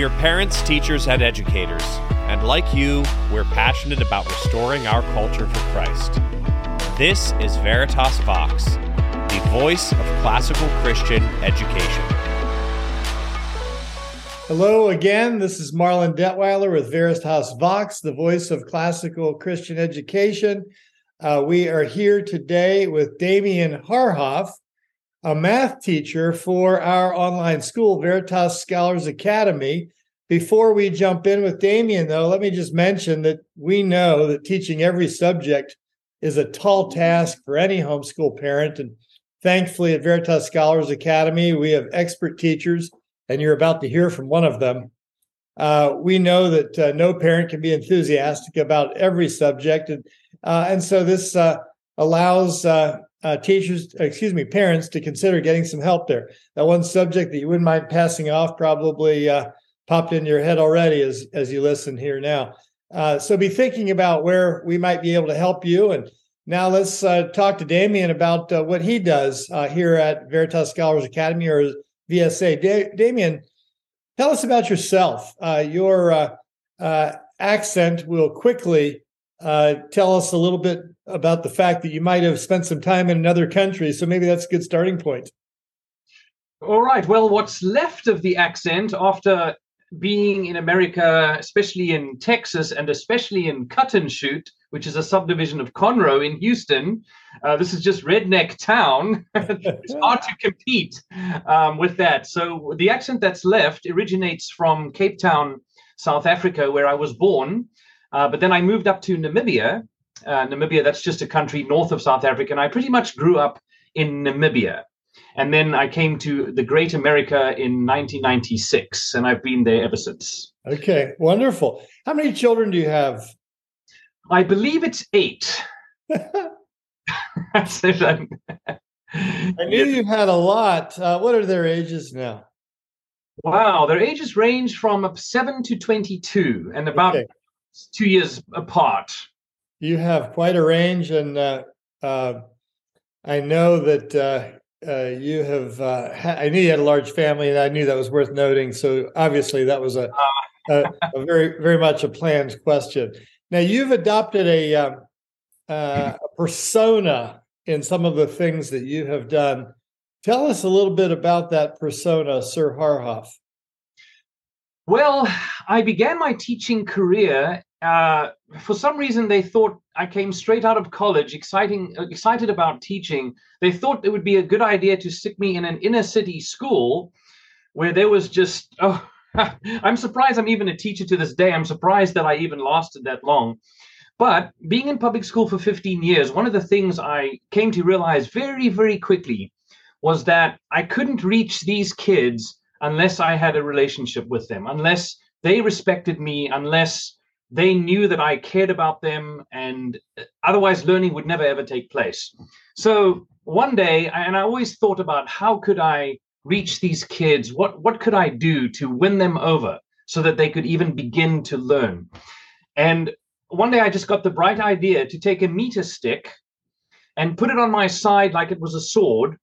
We are parents, teachers, and educators, and like you, we're passionate about restoring our culture for Christ. This is Veritas Vox, the voice of classical Christian education. Hello again. This is Marlin Detweiler with Veritas Vox, the voice of classical Christian education. Uh, we are here today with Damian Haarhoff, a math teacher for our online school, Veritas Scholars Academy. Before we jump in with Damian, though, let me just mention that we know that teaching every subject is a tall task for any homeschool parent. And thankfully, at Veritas Scholars Academy, we have expert teachers, and you're about to hear from one of them. Uh, we know that uh, no parent can be enthusiastic about every subject. And, uh, and so this uh, allows uh, teachers, excuse me, parents to consider getting some help there. That one subject that you wouldn't mind passing off probably uh, popped in your head already as as you listen here now. Uh, so be thinking about where we might be able to help you. And now let's uh, talk to Damian about uh, what he does uh, here at Veritas Scholars Academy or VSA. Da- Damian, tell us about yourself. your accent will quickly tell us a little bit about the fact that you might have spent some time in another country. So maybe that's a good starting point. All right. Well, what's left of the accent after being in America, especially in Texas and especially in Cut and Shoot, which is a subdivision of Conroe in Houston. Uh, this is just redneck town. it's hard to compete um, with that. So the accent that's left originates from Cape Town, South Africa, where I was born. Uh, but then I moved up to Namibia, uh, Namibia, that's just a country north of South Africa. And I pretty much grew up in Namibia. And then I came to the Great America in 1996, and I've been there ever since. Okay, wonderful. How many children do you have? I believe it's eight. I knew you had a lot. Uh, what are their ages now? Wow, their ages range from seven to 22 and about okay. Two years apart you have quite a range, and uh, uh, I know that uh, uh you have. Uh, ha- I knew you had a large family, and I knew that was worth noting. So obviously, that was a, a, a very, very much a planned question. Now you've adopted a, um, uh, a persona in some of the things that you have done. Tell us a little bit about that persona, Sir Haarhoff. Well, I began my teaching career uh, for some reason they thought I came straight out of college, exciting, excited about teaching. They thought it would be a good idea to stick me in an inner city school where there was just oh, I'm surprised I'm even a teacher to this day. I'm surprised that I even lasted that long. But being in public school for 15 years, one of the things I came to realize very, very quickly was that I couldn't reach these kids unless I had a relationship with them, unless they respected me, unless they knew that I cared about them, and uh, otherwise, learning would never ever take place. So one day, and I always thought about how could I reach these kids? What what could I do to win them over so that they could even begin to learn? And one day, I just got the bright idea to take a meter stick and put it on my side like it was a sword,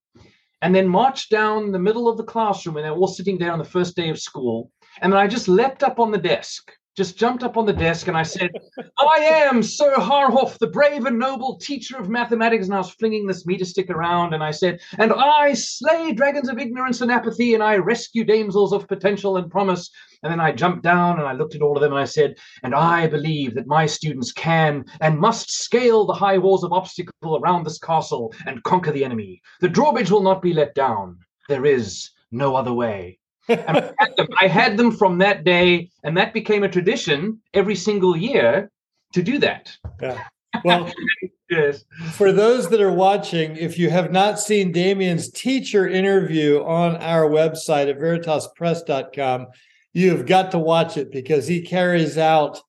and then marched down the middle of the classroom, and they're all sitting there on the first day of school. And then I just leapt up on the desk just jumped up on the desk and I said, I am Sir Haarhoff, the brave and noble teacher of mathematics. And I was flinging this meter stick around and I said, And I slay dragons of ignorance and apathy, and I rescue damsels of potential and promise. And then I jumped down and I looked at all of them and I said, And I believe that my students can and must scale the high walls of obstacle around this castle and conquer the enemy. The drawbridge will not be let down. There is no other way. I, had them, I had them from that day, and that became a tradition every single year to do that. Yeah. Well, yes. for those that are watching, if you have not seen Damian's teacher interview on our website at veritaspress.com, you have got to watch it because he carries out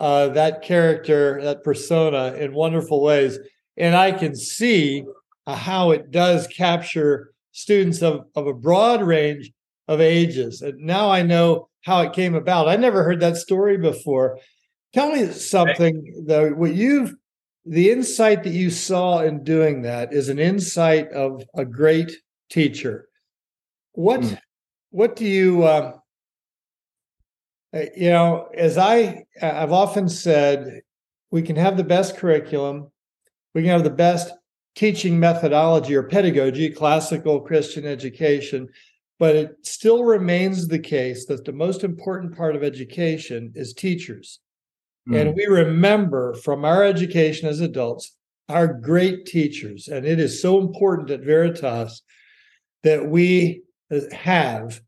uh, that character, that persona in wonderful ways. And I can see uh, how it does capture students of, of a broad range of ages. And now I know how it came about. I never heard that story before. Tell me something though. What you've the insight that you saw in doing that is an insight of a great teacher. What mm. what do you um, Uh, you know, as I I've often said, we can have the best curriculum, we can have the best teaching methodology or pedagogy, classical Christian education, but it still remains the case that the most important part of education is teachers. Mm. And we remember from our education as adults, our great teachers. And it is so important at Veritas that we have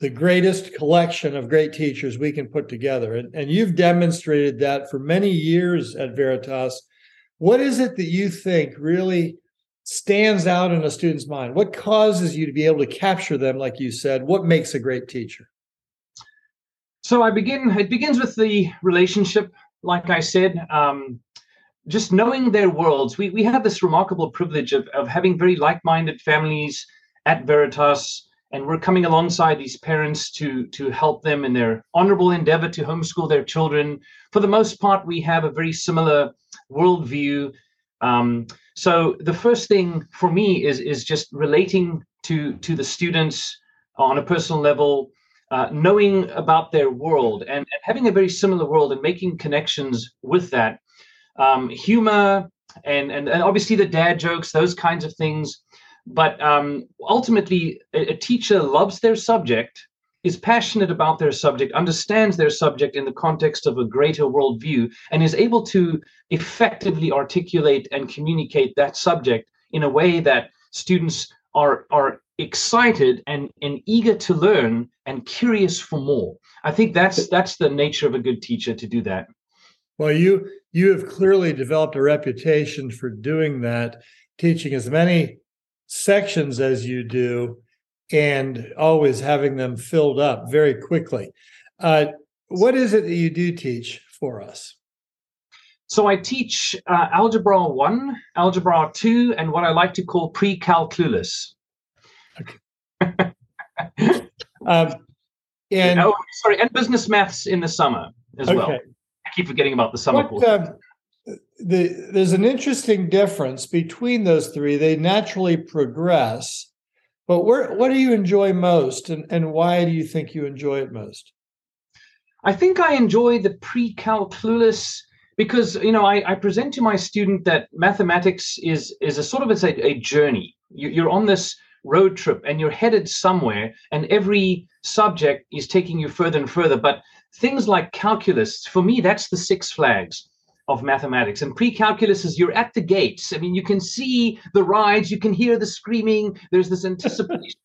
the greatest collection of great teachers we can put together. And, and you've demonstrated that for many years at Veritas. What is it that you think really stands out in a student's mind? What causes you to be able to capture them, like you said? What makes a great teacher? So I begin. It begins with the relationship, like I said. Um, just knowing their worlds. We we have this remarkable privilege of of having very like-minded families at Veritas, and we're coming alongside these parents to to help them in their honorable endeavor to homeschool their children. For the most part, we have a very similar worldview. Um, so the first thing for me is is just relating to to the students on a personal level, uh, knowing about their world and, and, having a very similar world and making connections with that. Um, humor and, and and obviously the dad jokes, those kinds of things. But um, ultimately, a, a teacher loves their subject is passionate about their subject, understands their subject in the context of a greater worldview, and is able to effectively articulate and communicate that subject in a way that students are are excited and, and eager to learn and curious for more. I think that's that's the nature of a good teacher to do that. Well, you you have clearly developed a reputation for doing that, teaching as many sections as you do and always having them filled up very quickly. Uh, what is it that you do teach for us? So I teach uh, Algebra 1, Algebra 2, and what I like to call pre-calculus. Okay. um, and oh, sorry, and business maths in the summer as okay. well. I keep forgetting about the summer what, course. Um, the, there's an interesting difference between those three. They naturally progress, but where, what do you enjoy most, and, and why do you think you enjoy it most? I think I enjoy the pre-calculus because you know I, I, present to my student that mathematics is is a sort of it's a, a journey. You, you're on this road trip and you're headed somewhere, and every subject is taking you further and further. But things like calculus, for me, that's the Six Flags of mathematics. And pre-calculus is you're at the gates. I mean, you can see the rides, you can hear the screaming, there's this anticipation.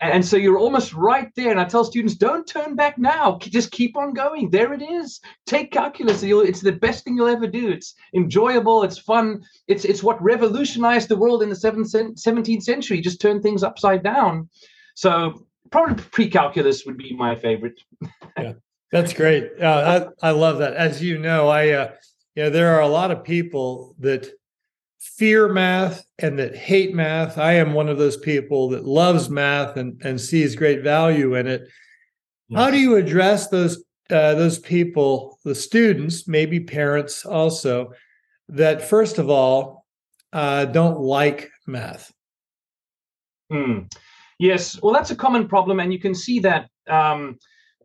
and so you're almost right there. And I tell students, don't turn back now. Just keep on going. There it is. Take calculus. It's the best thing you'll ever do. It's enjoyable. It's fun. It's it's what revolutionized the world in the 17th century. Just turn things upside down. So probably pre-calculus would be my favorite. yeah, that's great. Uh, I, I love that. As you know, I uh, you know, there are a lot of people that fear math and that hate math. I am one of those people that loves math and, and sees great value in it. How do you address those uh, those people, the students, maybe parents also, that first of all uh, don't like math? Hmm. Yes, well, that's a common problem, and you can see that um,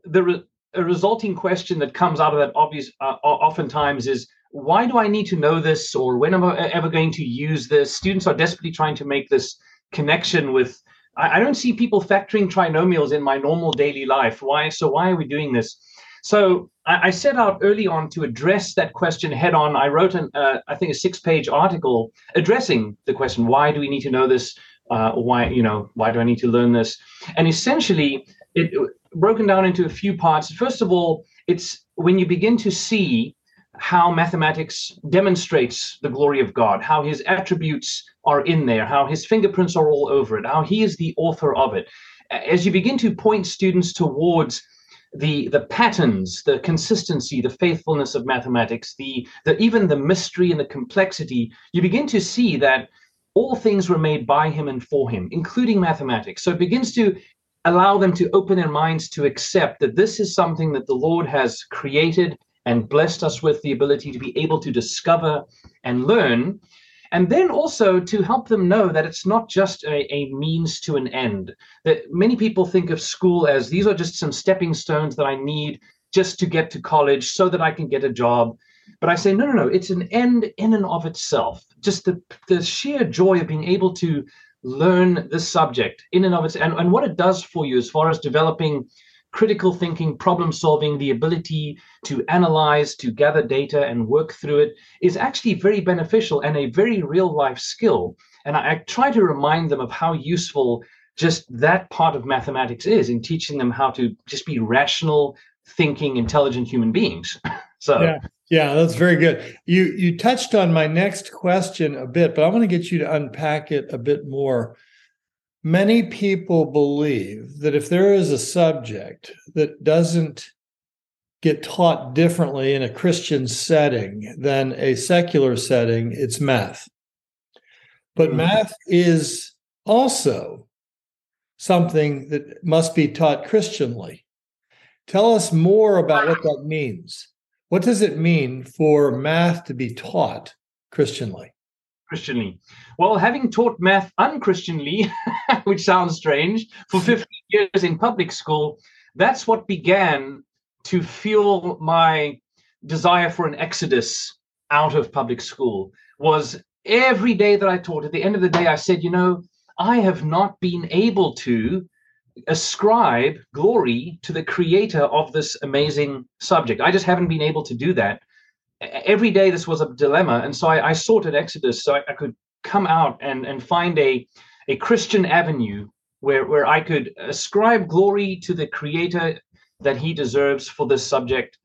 the re- a resulting question that comes out of that obvious uh, oftentimes is why do I need to know this or when am I ever going to use this? Students are desperately trying to make this connection with. I, I don't see people factoring trinomials in my normal daily life. Why? So why are we doing this? So I, I set out early on to address that question head on. I wrote an, uh, I think, a six-page article addressing the question: Why do we need to know this? Uh, why, you know, why do I need to learn this? And essentially, it broken down into a few parts. First of all, it's when you begin to see how mathematics demonstrates the glory of God, how his attributes are in there, how his fingerprints are all over it, how he is the author of it. As you begin to point students towards the the patterns, the consistency, the faithfulness of mathematics, the, the even the mystery and the complexity, you begin to see that all things were made by him and for him, including mathematics. So it begins to allow them to open their minds to accept that this is something that the Lord has created and blessed us with the ability to be able to discover and learn. And then also to help them know that it's not just a, a, means to an end. That many people think of school as these are just some stepping stones that I need just to get to college so that I can get a job. But I say, no, no, no, it's an end in and of itself. Just the, the sheer joy of being able to learn the subject in and of itself and, and what it does for you as far as developing critical thinking, problem solving, the ability to analyze, to gather data and work through it is actually very beneficial and a very real life skill. And I, I, try to remind them of how useful just that part of mathematics is in teaching them how to just be rational, thinking, intelligent human beings. so yeah. Yeah, that's very good. You you touched on my next question a bit, but I want to get you to unpack it a bit more. Many people believe that if there is a subject that doesn't get taught differently in a Christian setting than a secular setting, it's math. But mm-hmm. math is also something that must be taught Christianly. Tell us more about what that means. What does it mean for math to be taught Christianly? Christianly. Well, having taught math unchristianly, which sounds strange, for 15 years in public school, that's what began to fuel my desire for an exodus out of public school was every day that I taught, at the end of the day, I said, you know, I have not been able to ascribe glory to the creator of this amazing subject. I just haven't been able to do that every day this was a dilemma and so i, I sorted exodus so I, I, could come out and, and find a, a christian avenue where, where i could ascribe glory to the creator that he deserves for this subject.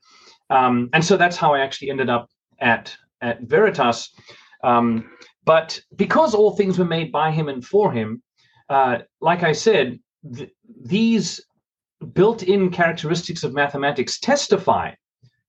Um, and so that's how i actually ended up at at veritas. Um, but because all things were made by him and for him uh, like i said th- these built-in characteristics of mathematics testify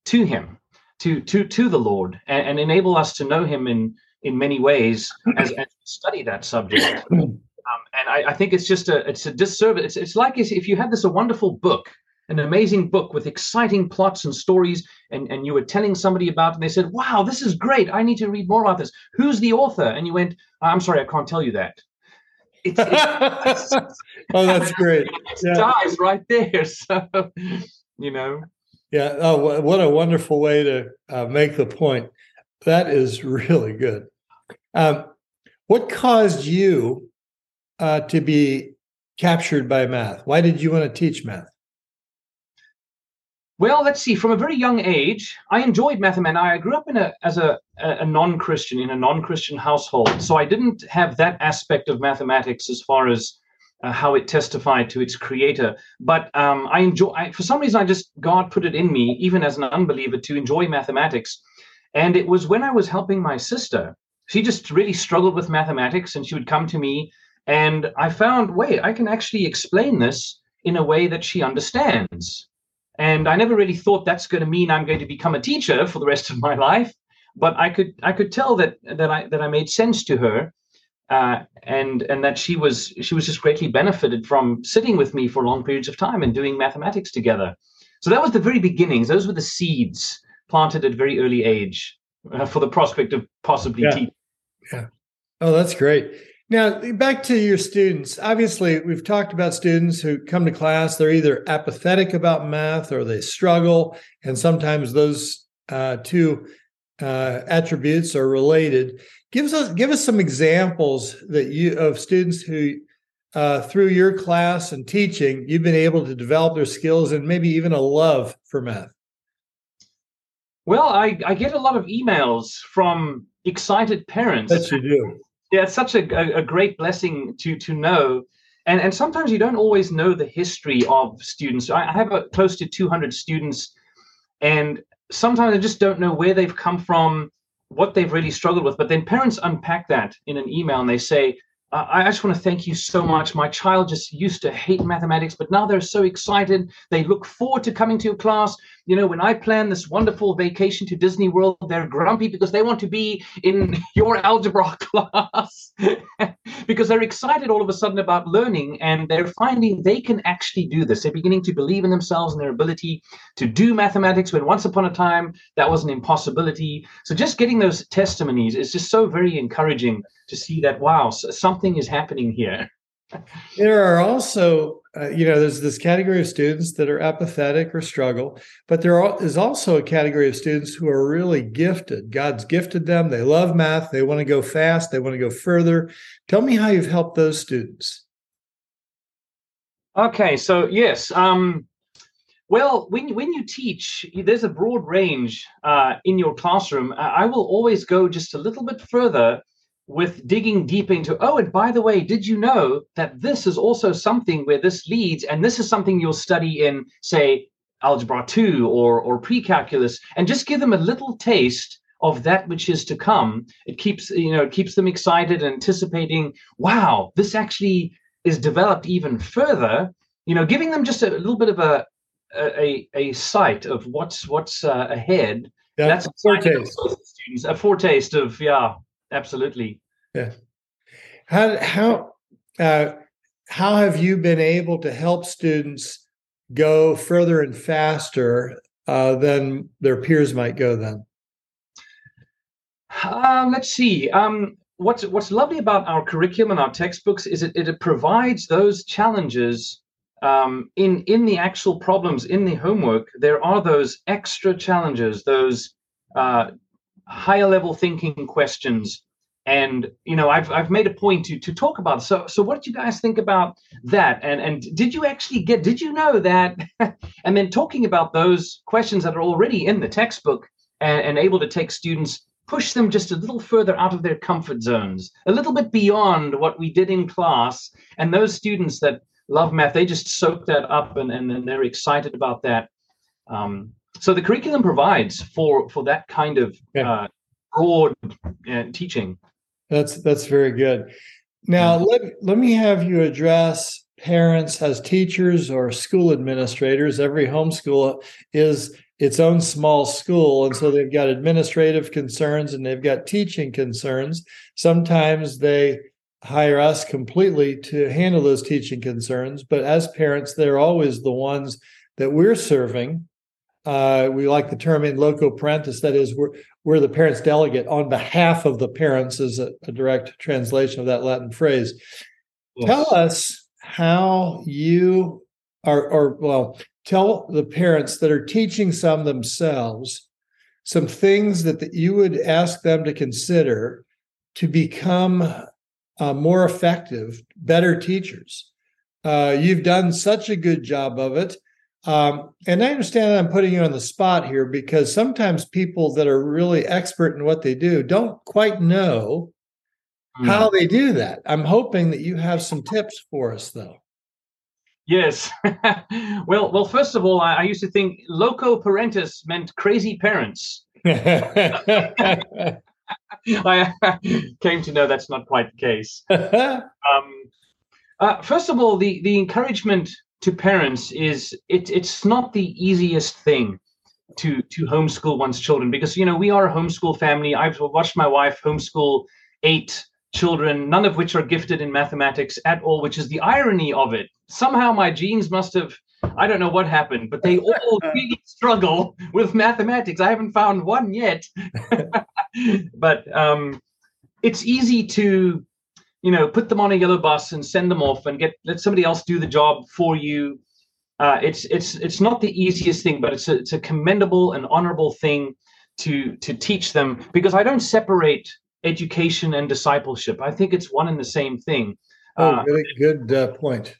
to him to to to the Lord and, and enable us to know Him in in many ways as, as we study that subject. Um, and I, I, think it's just a it's a disservice. It's, it's like if you had this a wonderful book, an amazing book with exciting plots and stories, and, and you were telling somebody about it, and they said, Wow, this is great. I need to read more about this. Who's the author? And you went, I'm sorry, I can't tell you that. It's, it's, oh, that's great. It dies right there. So, you know. Yeah. Oh, what a wonderful way to uh, make the point. That is really good. Um, what caused you uh, to be captured by math? Why did you want to teach math? Well, let's see. From a very young age, I enjoyed mathematics. I grew up in a as a, a non-Christian in a non-Christian household, so I didn't have that aspect of mathematics as far as uh, how it testified to its creator. But um, I enjoy, I, for some reason, I just, God put it in me, even as an unbeliever, to enjoy mathematics. And it was when I was helping my sister. She just really struggled with mathematics, and she would come to me. And I found, wait, I can actually explain this in a way that she understands. And I never really thought that's going to mean I'm going to become a teacher for the rest of my life. But I could I could tell that that I that I made sense to her uh, and and that she was she was just greatly benefited from sitting with me for long periods of time and doing mathematics together. So that was the very beginnings. Those were the seeds planted at a very early age uh, for the prospect of possibly yeah. teaching. Yeah. Oh, that's great. Now, back to your students. Obviously, we've talked about students who come to class, they're either apathetic about math or they struggle. And sometimes those uh, two uh, attributes are related. Give us give us some examples that you of students who uh, through your class and teaching you've been able to develop their skills and maybe even a love for math. Well, I, I get a lot of emails from excited parents. Yes, you do. Yeah, it's such a, a, a great blessing to to know and and sometimes you don't always know the history of students. I, have a, close to 200 students, and sometimes I just don't know where they've come from, what they've really struggled with. But then parents unpack that in an email and they say, I just want to thank you so much. My child just used to hate mathematics, but now they're so excited. They look forward to coming to your class. You know, when I plan this wonderful vacation to Disney World, they're grumpy because they want to be in your algebra class because they're excited all of a sudden about learning and they're finding they can actually do this. They're beginning to believe in themselves and their ability to do mathematics when once upon a time that was an impossibility. So just getting those testimonies is just so very encouraging to see that, wow, something is happening here. There are also uh, you know, there's this category of students that are apathetic or struggle, but there is also a category of students who are really gifted. God's gifted them. They love math. They want to go fast. They want to go further. Tell me how you've helped those students. Okay, so yes, um, well, when when you teach, there's a broad range uh, in your classroom. I will always go just a little bit further with digging deep into. Oh, and by the way, did you know that this is also something where this leads, and this is something you'll study in, say, algebra two or or pre-calculus, and just give them a little taste of that which is to come. It keeps you know it keeps them excited, and anticipating. Wow, this actually is developed even further you know giving them just a little bit of a a, a sight of what's what's uh, ahead yeah, that's a foretaste students a foretaste of yeah absolutely. Yeah. How how uh, how have you been able to help students go further and faster uh, than their peers might go then? Um, let's see. Um, what's what's lovely about our curriculum and our textbooks is it, it provides those challenges um, in in the actual problems in the homework there are those extra challenges those uh, higher level thinking questions and you know I've I've made a point to to talk about so so what do you guys think about that and and did you actually get did you know that and then talking about those questions that are already in the textbook and, and able to take students push them just a little further out of their comfort zones, a little bit beyond what we did in class. And those students that love math, they just soak that up and, and then they're excited about that. Um, so the curriculum provides for for that kind of yeah. uh, broad uh, teaching. That's that's very good. Now let let me have you address parents as teachers or school administrators. Every homeschool is its own small school. And so they've got administrative concerns and they've got teaching concerns. Sometimes they hire us completely to handle those teaching concerns. But as parents, they're always the ones that we're serving. Uh, we like the term in loco parentis, that is, we're, we're the parents delegate on behalf of the parents, is a, a direct translation of that Latin phrase. Yes. Tell us how you are, or well, tell the parents that are teaching some themselves some things that, that you would ask them to consider to become uh, more effective, better teachers. Uh, you've done such a good job of it. Um, and I understand I'm putting you on the spot here because sometimes people that are really expert in what they do don't quite know mm. how they do that. I'm hoping that you have some tips for us, though. Yes. well, well. First of all, I, I, used to think loco parentis meant crazy parents. I came to know that's not quite the case. um, uh, first of all, the the encouragement to parents is it, it's not the easiest thing to to homeschool one's children because you know we are a homeschool family. I've watched my wife homeschool eight children, none of which are gifted in mathematics at all, which is the irony of it. Somehow my genes must have, I don't know what happened, but they all really struggle with mathematics. I haven't found one yet. but um, it's easy to, you know, put them on a yellow bus and send them off and get let somebody else do the job for you. Uh, it's it's it's not the easiest thing, but it's a, it's a commendable and honorable thing to to teach them because I don't separate education and discipleship. I think it's one and the same thing. Oh, uh, really good uh, point.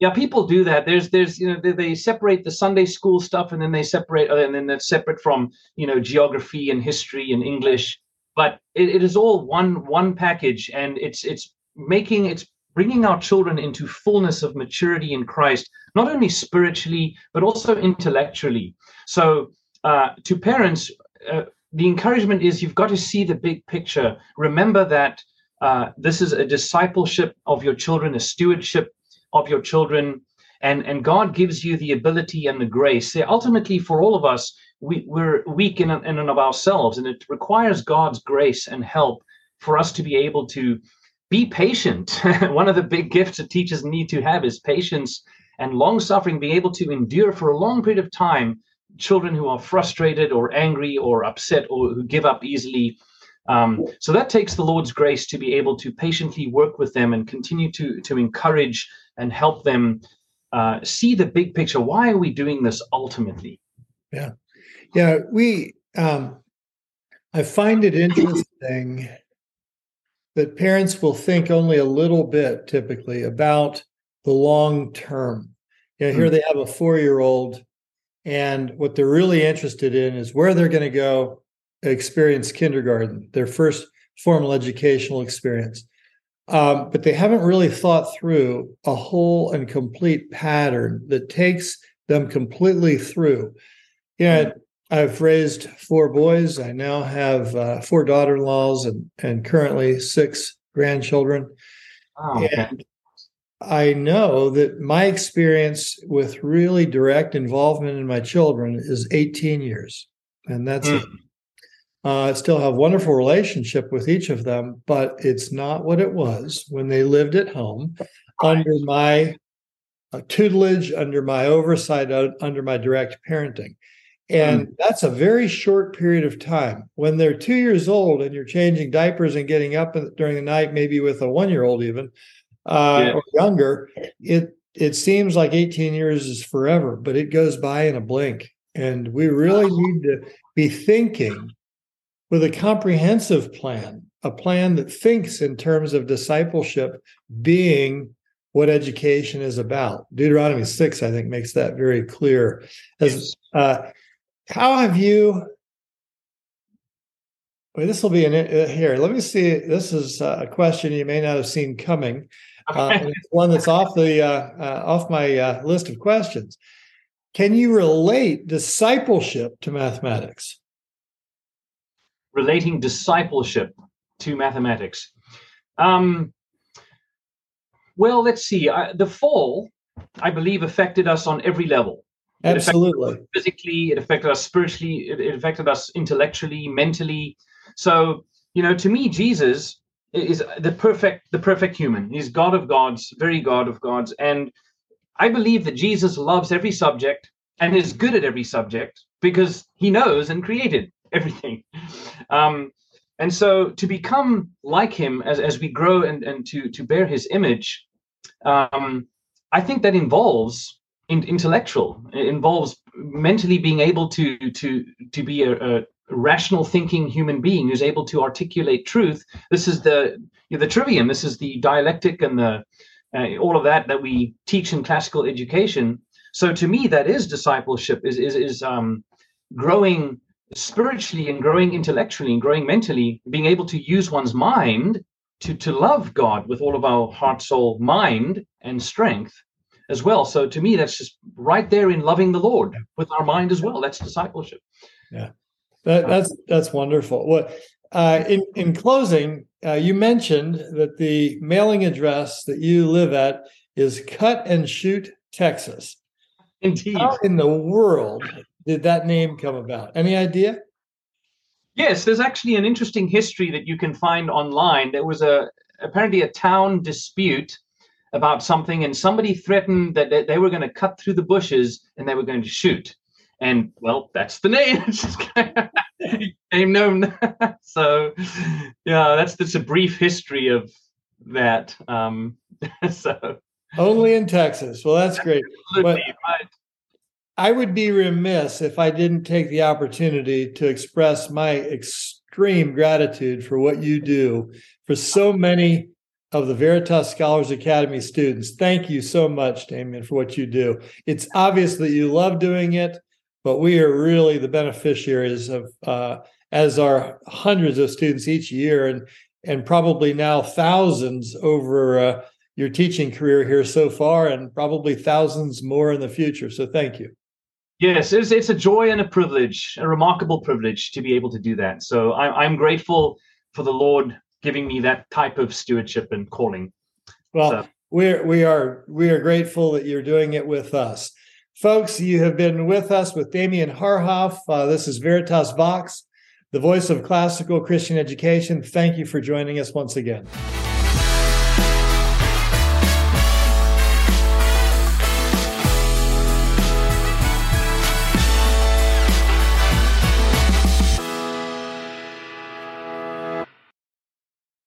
Yeah, people do that. There's, there's, you know, they, they, separate the Sunday school stuff, and then they separate, and then that's separate from, you know, geography and history and English. But it, it is all one one package, and it's it's making it's bringing our children into fullness of maturity in Christ, not only spiritually but also intellectually. So, uh, to parents, uh, the encouragement is you've got to see the big picture. Remember that uh, this is a discipleship of your children, a stewardship of your children, and and God gives you the ability and the grace. See, ultimately, for all of us, we, we're weak in, in and of ourselves, and it requires God's grace and help for us to be able to be patient. One of the big gifts that teachers need to have is patience and long suffering, be able to endure for a long period of time children who are frustrated or angry or upset or who give up easily. Um, so that takes the Lord's grace to be able to patiently work with them and continue to to encourage and help them uh, see the big picture. Why are we doing this ultimately? Yeah, yeah. We, um, I find it interesting that parents will think only a little bit, typically, about the long term. You know, here mm-hmm. they have a four-year-old, and what they're really interested in is where they're going to go experience kindergarten, their first formal educational experience. Um, but they haven't really thought through a whole and complete pattern that takes them completely through. Yeah, you know, I've raised four boys. I now have uh, four daughter-in-laws and and currently six grandchildren. And I know that my experience with really direct involvement in my children is 18 years, and that's mm. it. Uh, I still have wonderful relationship with each of them, but it's not what it was when they lived at home under my uh, tutelage, under my oversight, uh, under my direct parenting. And mm. that's a very short period of time. When they're two years old and you're changing diapers and getting up during the night, maybe with a one year old even uh, yeah. or younger, it it seems like 18 years is forever, but it goes by in a blink. And we really need to be thinking with a comprehensive plan, a plan that thinks in terms of discipleship being what education is about. Deuteronomy 6, I think, makes that very clear. As uh, how have you? Well, this will be an uh, here. Let me see. This is uh, a question you may not have seen coming. Uh, one that's off the uh, uh, off my uh, list of questions. Can you relate discipleship to mathematics? relating discipleship to mathematics. Um, well, let's see. I, the fall, I believe, affected us on every level. Absolutely. It physically, it affected us spiritually, it, it affected us intellectually, mentally. So, you know, to me, Jesus is the perfect, the perfect human. He's God of gods, very God of gods, and I believe that Jesus loves every subject and is good at every subject because he knows and created everything. Um, and so to become like him as, as we grow and, and to, to bear his image, um, I think that involves in, intellectual, it involves mentally being able to, to, to be a, a rational thinking human being who's able to articulate truth. This is the, the trivium, this is the dialectic and the, uh, all of that that we teach in classical education. So to me, that is discipleship, is, is, is um, growing spiritually and growing intellectually and growing mentally, being able to use one's mind to, to love God with all of our heart, soul, mind, and strength as well. So to me, that's just right there in loving the Lord with our mind as well. That's discipleship. Yeah, that, that's that's wonderful. Well, uh, in in closing, uh, you mentioned that the mailing address that you live at is Cut and Shoot, Texas. Indeed. How in the world did that name come about? Any idea? Yes, there's actually an interesting history that you can find online. There was a apparently a town dispute about something, and somebody threatened that they were going to cut through the bushes and they were going to shoot. And well, that's the name. name known. so, yeah, that's that's a brief history of that. Um, so only in Texas. Well, that's great. But. I would be remiss if I didn't take the opportunity to express my extreme gratitude for what you do for so many of the Veritas Scholars Academy students. Thank you so much, Damian, for what you do. It's obvious that you love doing it, but we are really the beneficiaries of, uh, as are hundreds of students each year, and and probably now thousands over uh, your teaching career here so far, and probably thousands more in the future. So thank you. Yes, it's, it's a joy and a privilege, a remarkable privilege to be able to do that. So I'm, I'm grateful for the Lord giving me that type of stewardship and calling. Well, so. we're we are we are grateful that you're doing it with us, folks. You have been with us with Damian Haarhoff. Uh, this is Veritas Vox, the voice of classical Christian education. Thank you for joining us once again.